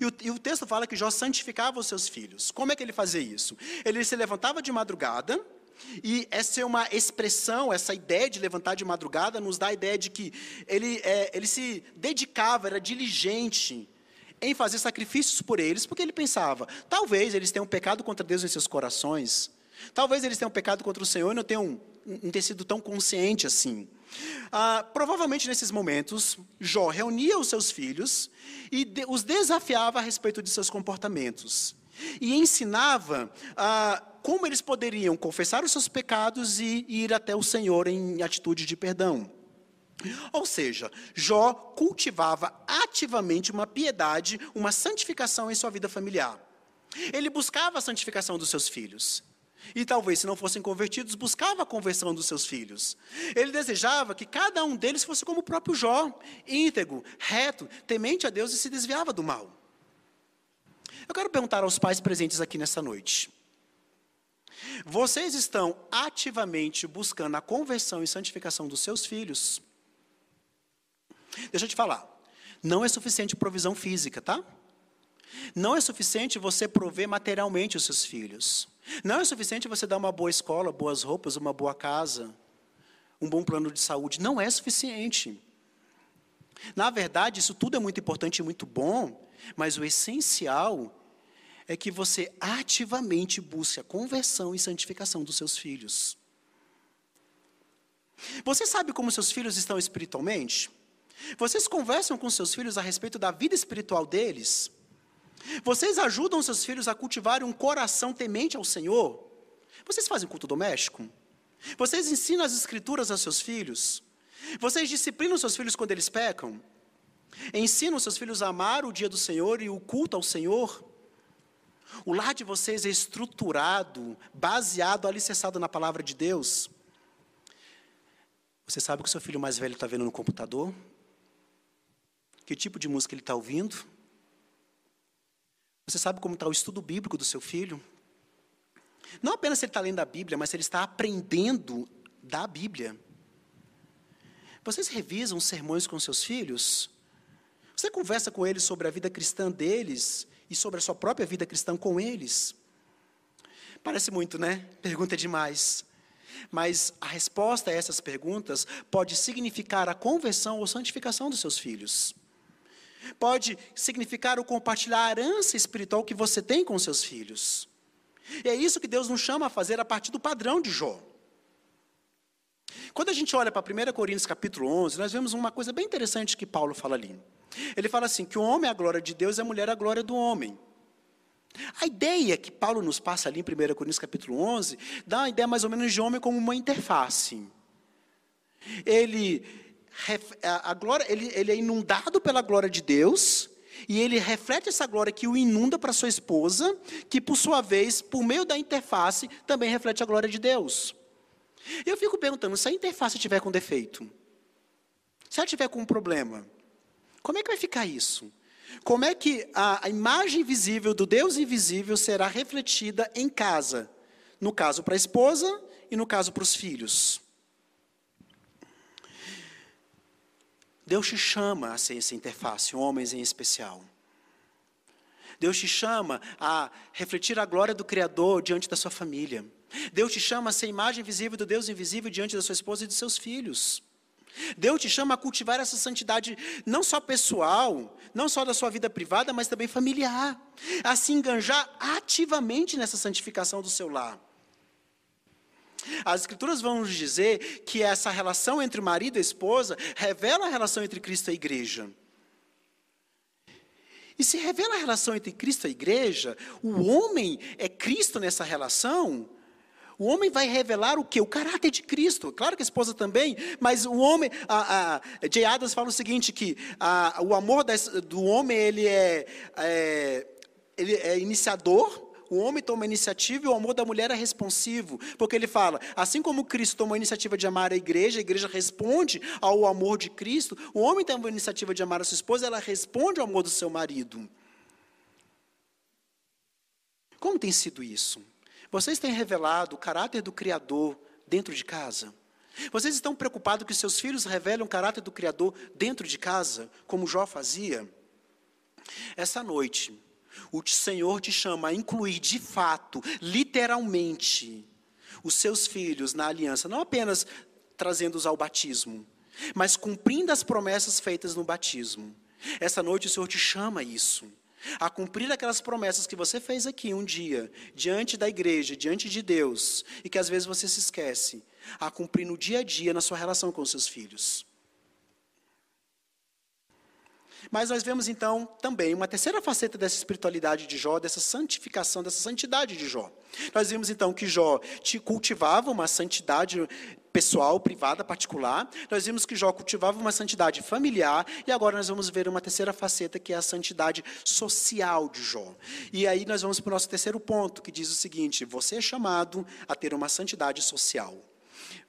E o, e o, texto fala que Jó santificava os seus filhos. Como é que ele fazia isso? Ele se levantava de madrugada, e essa é uma expressão, essa ideia de levantar de madrugada, nos dá a ideia de que ele, é, ele se dedicava, era diligente em fazer sacrifícios por eles, porque ele pensava: talvez eles tenham pecado contra Deus em seus corações, talvez eles tenham pecado contra o Senhor e não tenham ter sido tão consciente assim. Ah, provavelmente nesses momentos, Jó reunia os seus filhos e de, os desafiava a respeito de seus comportamentos e ensinava ah, como eles poderiam confessar os seus pecados e ir até o Senhor em atitude de perdão. Ou seja, Jó cultivava ativamente uma piedade, uma santificação em sua vida familiar. Ele buscava a santificação dos seus filhos. E talvez, se não fossem convertidos, buscava a conversão dos seus filhos. Ele desejava que cada um deles fosse como o próprio Jó, íntegro, reto, temente a Deus e se desviava do mal. Eu quero perguntar aos pais presentes aqui nessa noite: vocês estão ativamente buscando a conversão e santificação dos seus filhos? Deixa eu te falar. Não é suficiente provisão física, tá? Não é suficiente você prover materialmente os seus filhos. Não é suficiente você dar uma boa escola, boas roupas, uma boa casa, um bom plano de saúde. Não é suficiente. Na verdade, isso tudo é muito importante e muito bom, mas o essencial é que você ativamente busque a conversão e santificação dos seus filhos. Você sabe como seus filhos estão espiritualmente? Vocês conversam com seus filhos a respeito da vida espiritual deles? Vocês ajudam seus filhos a cultivar um coração temente ao Senhor? Vocês fazem culto doméstico? Vocês ensinam as escrituras aos seus filhos? Vocês disciplinam seus filhos quando eles pecam? Ensinam seus filhos a amar o dia do Senhor e o culto ao Senhor? O lar de vocês é estruturado, baseado, alicerçado na palavra de Deus. Você sabe o que seu filho mais velho está vendo no computador? Que tipo de música ele está ouvindo? Você sabe como está o estudo bíblico do seu filho? Não apenas se ele está lendo a Bíblia, mas se ele está aprendendo da Bíblia. Vocês revisam sermões com seus filhos? Você conversa com eles sobre a vida cristã deles e sobre a sua própria vida cristã com eles? Parece muito, né? Pergunta demais. Mas a resposta a essas perguntas pode significar a conversão ou santificação dos seus filhos. Pode significar o compartilhar a herança espiritual que você tem com seus filhos. E é isso que Deus nos chama a fazer a partir do padrão de Jó. Quando a gente olha para 1 Coríntios capítulo 11, nós vemos uma coisa bem interessante que Paulo fala ali. Ele fala assim: que o homem é a glória de Deus e a mulher é a glória do homem. A ideia que Paulo nos passa ali em 1 Coríntios capítulo 11, dá uma ideia mais ou menos de homem como uma interface. Ele, a glória, ele, ele é inundado pela glória de Deus, e ele reflete essa glória que o inunda para sua esposa, que por sua vez, por meio da interface, também reflete a glória de Deus. Eu fico perguntando, se a interface estiver com defeito, se ela estiver com um problema, como é que vai ficar isso? Como é que a, a imagem visível do Deus invisível será refletida em casa? No caso para a esposa e no caso para os filhos. Deus te chama a ser essa interface, homens em especial. Deus te chama a refletir a glória do Criador diante da sua família. Deus te chama a ser imagem visível do Deus invisível diante da sua esposa e de seus filhos. Deus te chama a cultivar essa santidade não só pessoal, não só da sua vida privada, mas também familiar. A se enganjar ativamente nessa santificação do seu lar. As Escrituras vão nos dizer que essa relação entre marido e esposa revela a relação entre Cristo e a igreja. E se revela a relação entre Cristo e a igreja, o homem é Cristo nessa relação, o homem vai revelar o que? O caráter de Cristo. Claro que a esposa também, mas o homem. A, a, Jay Adams fala o seguinte: que a, o amor do homem ele é, é, ele é iniciador. O homem toma a iniciativa e o amor da mulher é responsivo. Porque ele fala: assim como Cristo tomou a iniciativa de amar a igreja, a igreja responde ao amor de Cristo, o homem tem a iniciativa de amar a sua esposa, ela responde ao amor do seu marido. Como tem sido isso? Vocês têm revelado o caráter do Criador dentro de casa? Vocês estão preocupados que seus filhos revelem o caráter do Criador dentro de casa, como Jó fazia? Essa noite, o Senhor te chama a incluir de fato, literalmente, os seus filhos na aliança, não apenas trazendo-os ao batismo, mas cumprindo as promessas feitas no batismo. Essa noite o Senhor te chama a isso a cumprir aquelas promessas que você fez aqui um dia, diante da igreja, diante de Deus, e que às vezes você se esquece, a cumprir no dia a dia na sua relação com os seus filhos. Mas nós vemos então também uma terceira faceta dessa espiritualidade de Jó, dessa santificação, dessa santidade de Jó. Nós vimos então que Jó cultivava uma santidade pessoal, privada, particular. Nós vimos que Jó cultivava uma santidade familiar e agora nós vamos ver uma terceira faceta que é a santidade social de Jó. E aí nós vamos para o nosso terceiro ponto, que diz o seguinte: você é chamado a ter uma santidade social.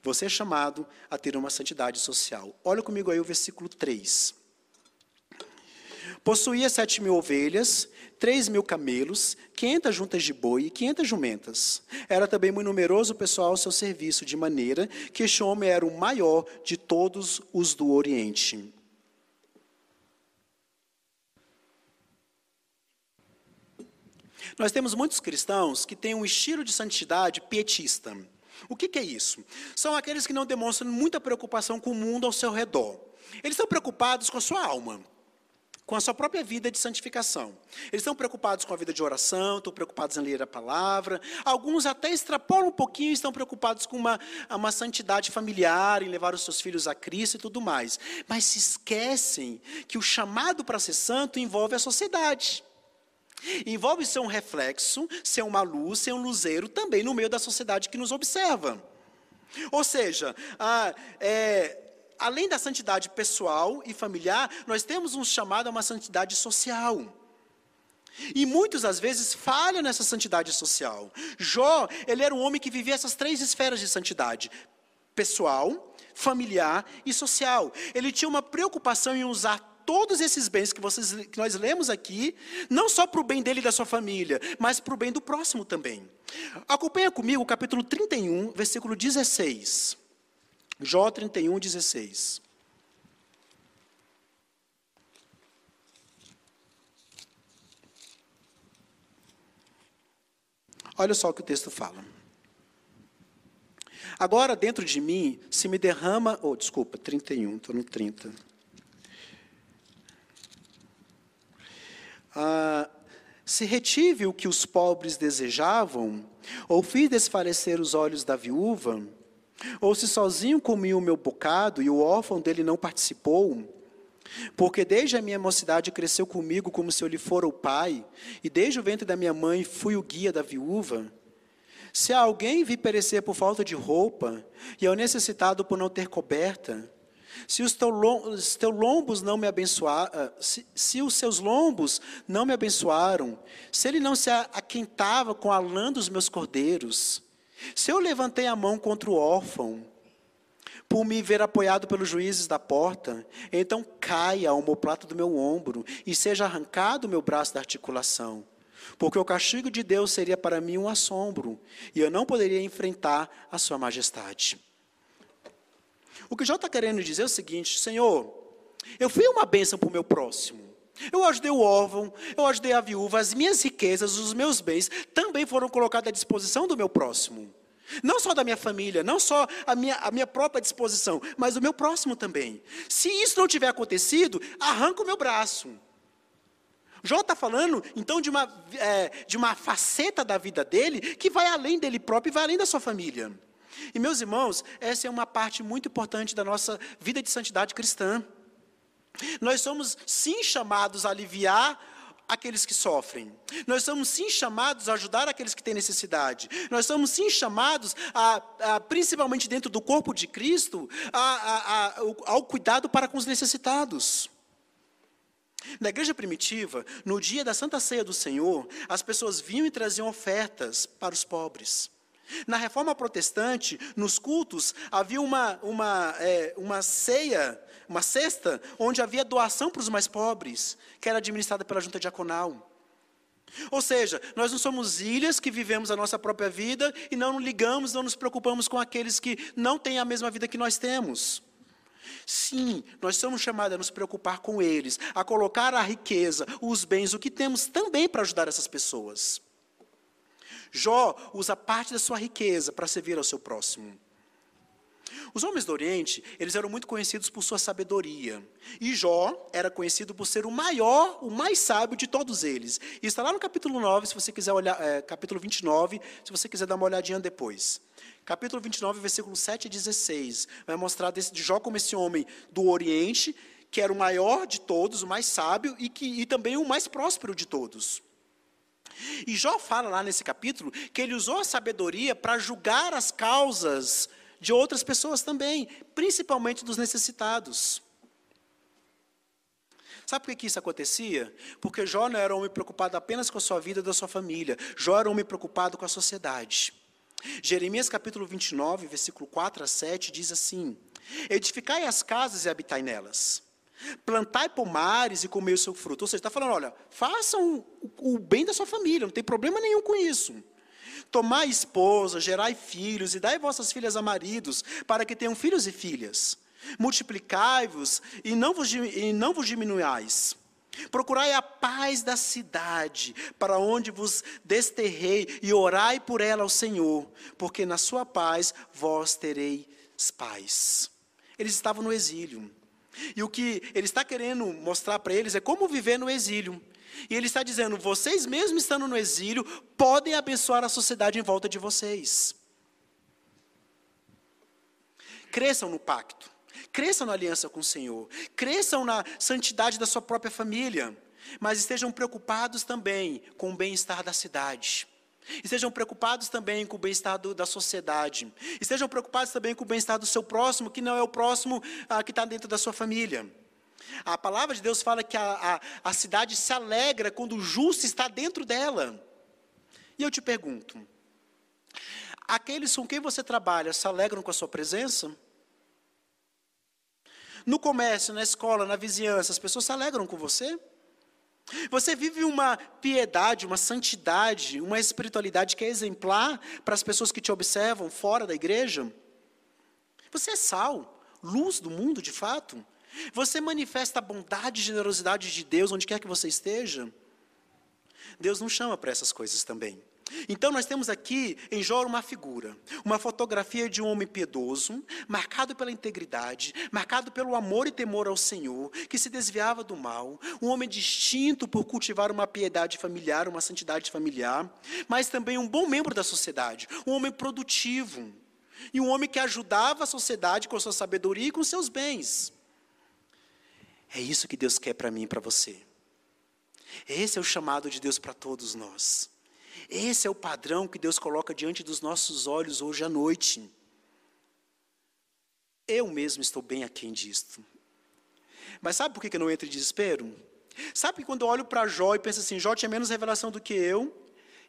Você é chamado a ter uma santidade social. Olha comigo aí o versículo 3. Possuía sete mil ovelhas, três mil camelos, quinhentas juntas de boi e quinhentas jumentas. Era também muito numeroso o pessoal ao seu serviço, de maneira que este homem era o maior de todos os do Oriente. Nós temos muitos cristãos que têm um estilo de santidade pietista. O que, que, é isso? São aqueles que não demonstram muita preocupação com o mundo ao seu redor. Eles estão preocupados com a sua alma com a sua própria vida de santificação. Eles estão preocupados com a vida de oração, estão preocupados em ler a palavra. Alguns até extrapolam um pouquinho estão preocupados com uma, uma santidade familiar, em levar os seus filhos a Cristo e tudo mais. Mas se esquecem que o chamado para ser santo envolve a sociedade. Envolve ser um reflexo, ser uma luz, ser um luzeiro também no meio da sociedade que nos observa. Ou seja, ah, é, além da santidade pessoal e familiar, nós temos um chamado a uma santidade social. E muitas às vezes falham nessa santidade social. Jó, ele era um homem que vivia essas três esferas de santidade: pessoal, familiar e social. Ele tinha uma preocupação em usar todos esses bens que, vocês, que nós lemos aqui, não só para o bem dele e da sua família, mas para o bem do próximo também. Acompanha comigo o capítulo 31, versículo 16. Jó 31, 16. Olha só o que o texto fala. Agora, dentro de mim, se me derrama. Oh, desculpa, 31, estou no 30. Ah, se retive o que os pobres desejavam, ou fiz desfalecer os olhos da viúva, ou se sozinho comi o meu bocado e o órfão dele não participou, porque desde a minha mocidade cresceu comigo como se eu lhe fora o pai, e desde o ventre da minha mãe fui o guia da viúva. Se alguém vir perecer por falta de roupa, e é necessitado por não ter coberta, Se os, teus lombos não me abençoaram, ah, se, se, os seus lombos não me abençoaram, se ele não se aquentava com a lã dos meus cordeiros, se eu levantei a mão contra o órfão, por me ver apoiado pelos juízes da porta, então caia a omoplata do meu ombro e seja arrancado o meu braço da articulação. Porque o castigo de Deus seria para mim um assombro, e eu não poderia enfrentar a sua majestade. O que Jó está querendo dizer é o seguinte: Senhor, eu fui uma bênção para o meu próximo. Eu ajudei o órfão, eu ajudei a viúva, as minhas riquezas, os meus bens também foram colocados à disposição do meu próximo. Não só da minha família, não só a minha, a minha própria disposição, mas do meu próximo também. Se isso não tiver acontecido, arranca o meu braço. Jó está falando, então, de uma, é, de uma faceta da vida dele que vai além dele próprio e vai além da sua família. E, meus irmãos, essa é uma parte muito importante da nossa vida de santidade cristã. Nós somos, sim, chamados a aliviar aqueles que sofrem. Nós somos sim chamados a ajudar aqueles que têm necessidade. Nós somos sim chamados, a, a principalmente dentro do corpo de Cristo, a, ao cuidado para com os necessitados. Na igreja primitiva, no dia da Santa Ceia do Senhor, as pessoas vinham e traziam ofertas para os pobres. Na reforma protestante, nos cultos, havia uma, uma, é, uma ceia, uma cesta, onde havia doação para os mais pobres, que era administrada pela junta diaconal. Ou seja, nós não somos ilhas que vivemos a nossa própria vida e não ligamos, não nos preocupamos com aqueles que não têm a mesma vida que nós temos. Sim, nós somos chamados a nos preocupar com eles, a colocar a riqueza, os bens, o que temos também para ajudar essas pessoas. Jó usa parte da sua riqueza para servir ao seu próximo. Os homens do Oriente, eles eram muito conhecidos por sua sabedoria. E Jó era conhecido por ser o maior, o mais sábio de todos eles. E está lá no capítulo 9, se você quiser olhar, é, capítulo 29, se você quiser dar uma olhadinha depois. Capítulo 29, versículo 7 e 16, vai mostrar desse, de Jó como esse homem do Oriente, que era o maior de todos, o mais sábio e, que, e também o mais próspero de todos. E Jó fala lá nesse capítulo que ele usou a sabedoria para julgar as causas de outras pessoas também, principalmente dos necessitados. Sabe por que isso acontecia? Porque Jó não era um homem preocupado apenas com a sua vida e da sua família. Jó era um homem preocupado com a sociedade. Jeremias capítulo 29, versículo 4 a 7 diz assim: Edificai as casas e habitai nelas. Plantai pomares e comei o seu fruto. Ou seja, está falando, olha, façam o, o bem da sua família, não tem problema nenhum com isso. Tomai esposa, gerai filhos, e dai vossas filhas a maridos, para que tenham filhos e filhas. Multiplicai-vos e não vos, e não vos diminuais. Procurai a paz da cidade, para onde vos desterrei, e orai por ela ao Senhor, porque na sua paz vós tereis paz. Eles estavam no exílio. E o que ele está querendo mostrar para eles é como viver no exílio. E ele está dizendo: vocês, mesmo estando no exílio, podem abençoar a sociedade em volta de vocês. Cresçam no pacto, cresçam na aliança com o Senhor, cresçam na santidade da sua própria família, mas estejam preocupados também com o bem-estar da cidade. Estejam preocupados também com o bem-estar da sociedade. Estejam preocupados também com o bem-estar do seu próximo, que não é o próximo ah, que está dentro da sua família. A palavra de Deus fala que a, a, a cidade se alegra quando o justo está dentro dela. E eu te pergunto: aqueles com quem você trabalha se alegram com a sua presença? No comércio, na escola, na vizinhança, as pessoas se alegram com você? Você vive uma piedade, uma santidade, uma espiritualidade que é exemplar para as pessoas que te observam fora da igreja? Você é sal, luz do mundo de fato? Você manifesta a bondade e generosidade de Deus onde quer que você esteja? Deus não chama para essas coisas também. Então nós temos aqui em Jó uma figura, uma fotografia de um homem piedoso, marcado pela integridade, marcado pelo amor e temor ao Senhor, que se desviava do mal, um homem distinto por cultivar uma piedade familiar, uma santidade familiar, mas também um bom membro da sociedade, um homem produtivo, e um homem que ajudava a sociedade com sua sabedoria e com seus bens. É isso que Deus quer para mim e para você. Esse é o chamado de Deus para todos nós. Esse é o padrão que Deus coloca diante dos nossos olhos hoje à noite. eu mesmo estou bem aquém disto. Mas sabe por que eu não entro em desespero? Sabe quando eu olho para Jó e penso assim, Jó tinha menos revelação do que eu,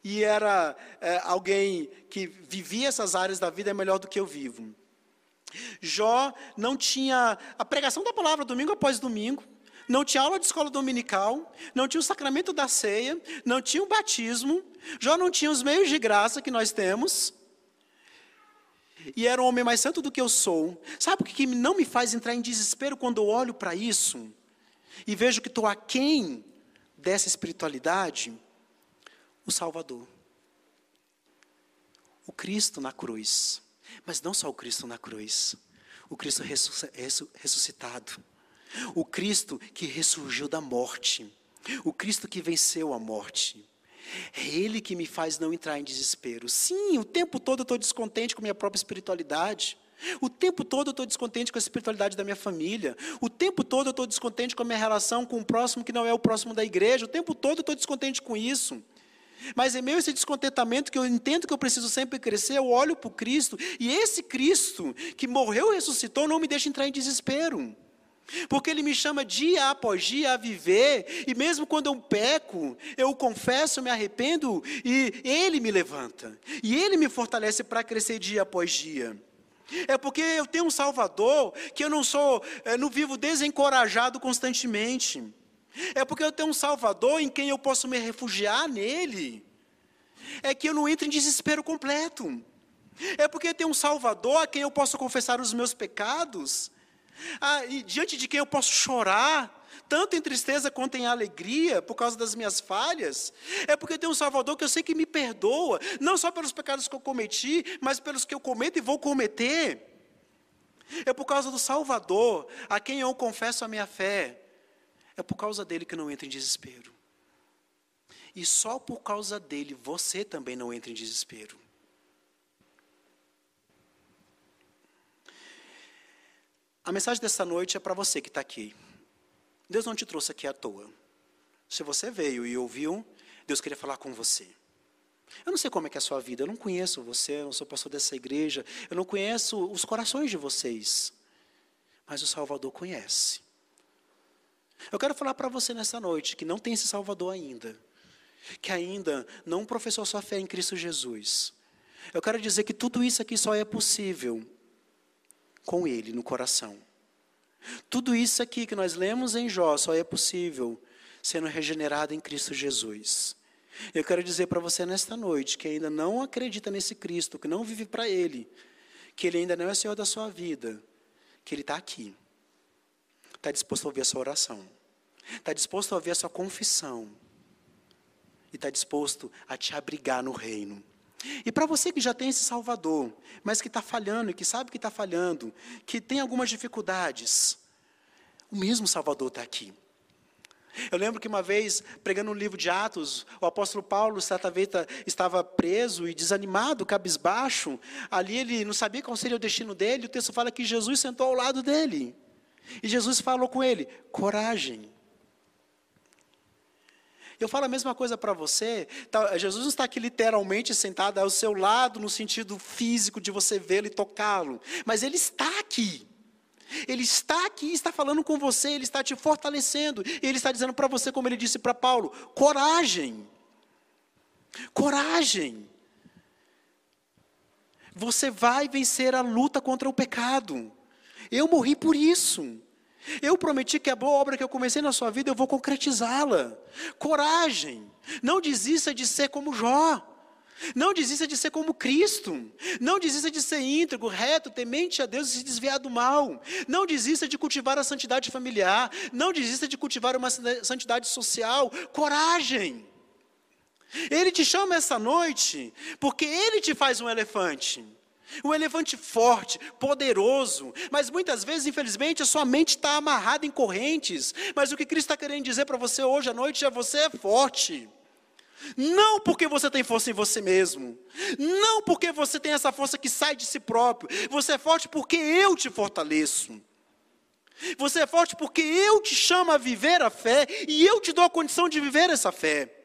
e era é, alguém que vivia essas áreas da vida melhor do que eu vivo. Jó não tinha a pregação da palavra domingo após domingo, não tinha aula de escola dominical, não tinha o sacramento da ceia, não tinha o batismo, Jó não tinha os meios de graça que nós temos. E era um homem mais santo do que eu sou. Sabe o que não me faz entrar em desespero quando eu olho para isso? E vejo que estou aquém dessa espiritualidade? O Salvador. O Cristo na cruz. Mas não só o Cristo na cruz. O Cristo ressuscitado. O Cristo que ressurgiu da morte. O Cristo que venceu a morte. É Ele que me faz não entrar em desespero. Sim, o tempo todo eu estou descontente com minha própria espiritualidade. O tempo todo eu estou descontente com a espiritualidade da minha família. O tempo todo eu estou descontente com a minha relação com o próximo que não é o próximo da igreja. O tempo todo eu estou descontente com isso. Mas é meio esse descontentamento que eu entendo que eu preciso sempre crescer, eu olho para o Cristo, e esse Cristo que morreu e ressuscitou não me deixa entrar em desespero. Porque Ele me chama dia após dia a viver, e mesmo quando eu peco, eu confesso, me arrependo, e Ele me levanta, e Ele me fortalece para crescer dia após dia. É porque eu tenho um Salvador que eu não sou, eu não vivo desencorajado constantemente. É porque eu tenho um Salvador em quem eu posso me refugiar nele. É que eu não entro em desespero completo. É porque eu tenho um Salvador a quem eu posso confessar os meus pecados. Ah, e diante de quem eu posso chorar, tanto em tristeza quanto em alegria, por causa das minhas falhas. É porque eu tenho um Salvador que eu sei que me perdoa, não só pelos pecados que eu cometi, mas pelos que eu cometo e vou cometer. É por causa do Salvador, a quem eu confesso a minha fé. É por causa dele que não entro em desespero. E só por causa dele você também não entra em desespero. A mensagem dessa noite é para você que está aqui. Deus não te trouxe aqui à toa. Se você veio e ouviu, Deus queria falar com você. Eu não sei como é que é a sua vida, eu não conheço você, eu não sou pastor dessa igreja, eu não conheço os corações de vocês. Mas o Salvador conhece. Eu quero falar para você nessa noite que não tem esse Salvador ainda, que ainda não professou sua fé em Cristo Jesus. Eu quero dizer que tudo isso aqui só é possível com Ele no coração. Tudo isso aqui que nós lemos em Jó só é possível sendo regenerado em Cristo Jesus. Eu quero dizer para você nesta noite que ainda não acredita nesse Cristo, que não vive para Ele, que Ele ainda não é Senhor da sua vida, que Ele está aqui está disposto a ouvir a sua oração, está disposto a ouvir a sua confissão, e está disposto a te abrigar no reino. E para você que já tem esse Salvador, mas que está falhando e que sabe que está falhando, que tem algumas dificuldades, o mesmo Salvador está aqui. Eu lembro que uma vez, pregando no livro de Atos, o apóstolo Paulo, certa vez, estava preso e desanimado, cabisbaixo. Ali ele não sabia qual seria o destino dele. O texto fala que Jesus sentou ao lado dele. E Jesus falou com ele: coragem. Eu falo a mesma coisa para você. Tá, Jesus não está aqui literalmente sentado ao seu lado, no sentido físico de você vê-lo e tocá-lo. Mas Ele está aqui. Ele está aqui, está falando com você, Ele está te fortalecendo. E Ele está dizendo para você, como Ele disse para Paulo: coragem. Coragem. Você vai vencer a luta contra o pecado. Eu morri por isso. Eu prometi que a boa obra que eu comecei na sua vida, eu vou concretizá-la. Coragem. Não desista de ser como Jó. Não desista de ser como Cristo. Não desista de ser íntegro, reto, temente a Deus e se desviar do mal. Não desista de cultivar a santidade familiar. Não desista de cultivar uma santidade social. Coragem. Ele te chama essa noite porque ele te faz um elefante. Um elefante forte, poderoso, mas muitas vezes, infelizmente, a sua mente está amarrada em correntes. Mas o que Cristo está querendo dizer para você hoje à noite é: você é forte. Não porque você tem força em você mesmo. Não porque você tem essa força que sai de si próprio. Você é forte porque eu te fortaleço. Você é forte porque eu te chamo a viver a fé e eu te dou a condição de viver essa fé.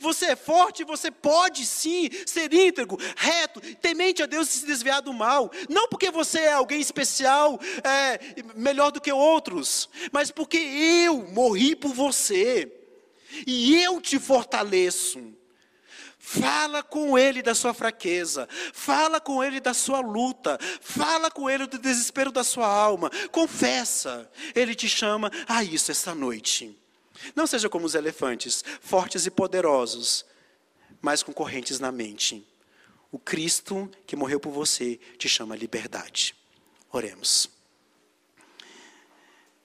Você é forte, você pode sim ser íntegro, reto, temente a Deus e se desviar do mal. Não porque você é alguém especial, é, melhor do que outros, mas porque eu morri por você e eu te fortaleço. Fala com ele da sua fraqueza, fala com ele da sua luta, fala com ele do desespero da sua alma, confessa. Ele te chama a isso esta noite. Não seja como os elefantes, fortes e poderosos, mas com correntes na mente. O Cristo que morreu por você te chama liberdade. Oremos.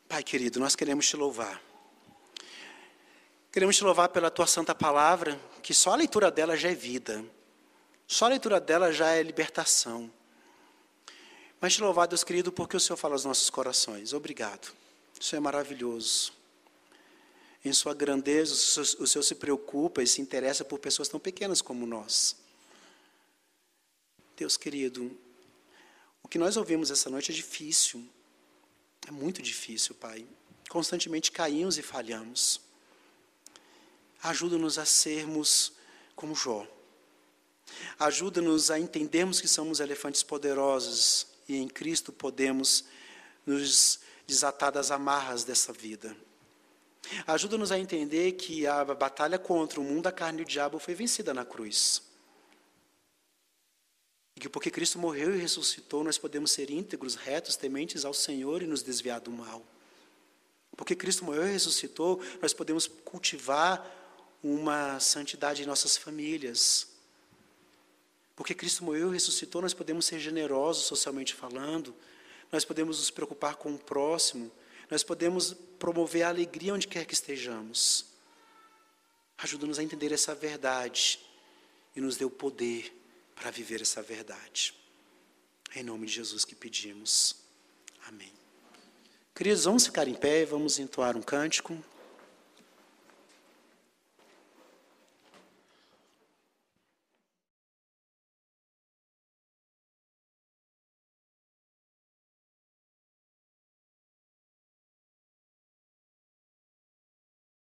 Pai querido, nós queremos te louvar. Queremos te louvar pela tua santa palavra, que só a leitura dela já é vida. Só a leitura dela já é libertação. Mas te louvar, Deus querido, porque o Senhor fala aos nossos corações. Obrigado. O Senhor é maravilhoso em sua grandeza, o Senhor se preocupa e se interessa por pessoas tão pequenas como nós. Deus querido, o que nós ouvimos essa noite é difícil, é muito difícil, Pai. Constantemente caímos e falhamos. Ajuda-nos a sermos como Jó. Ajuda-nos a entendermos que somos elefantes poderosos e em Cristo podemos nos desatar das amarras dessa vida. Ajuda-nos a entender que a batalha contra o mundo, a carne e o diabo foi vencida na cruz. E que porque Cristo morreu e ressuscitou, nós podemos ser íntegros, retos, tementes ao Senhor e nos desviar do mal. Porque Cristo morreu e ressuscitou, nós podemos cultivar uma santidade em nossas famílias. Porque Cristo morreu e ressuscitou, nós podemos ser generosos socialmente falando, nós podemos nos preocupar com o próximo, nós podemos promover a alegria onde quer que estejamos. Ajuda-nos a entender essa verdade e nos dê o poder para viver essa verdade. É em nome de Jesus que pedimos. Amém. Queridos, vamos ficar em pé e vamos entoar um cântico.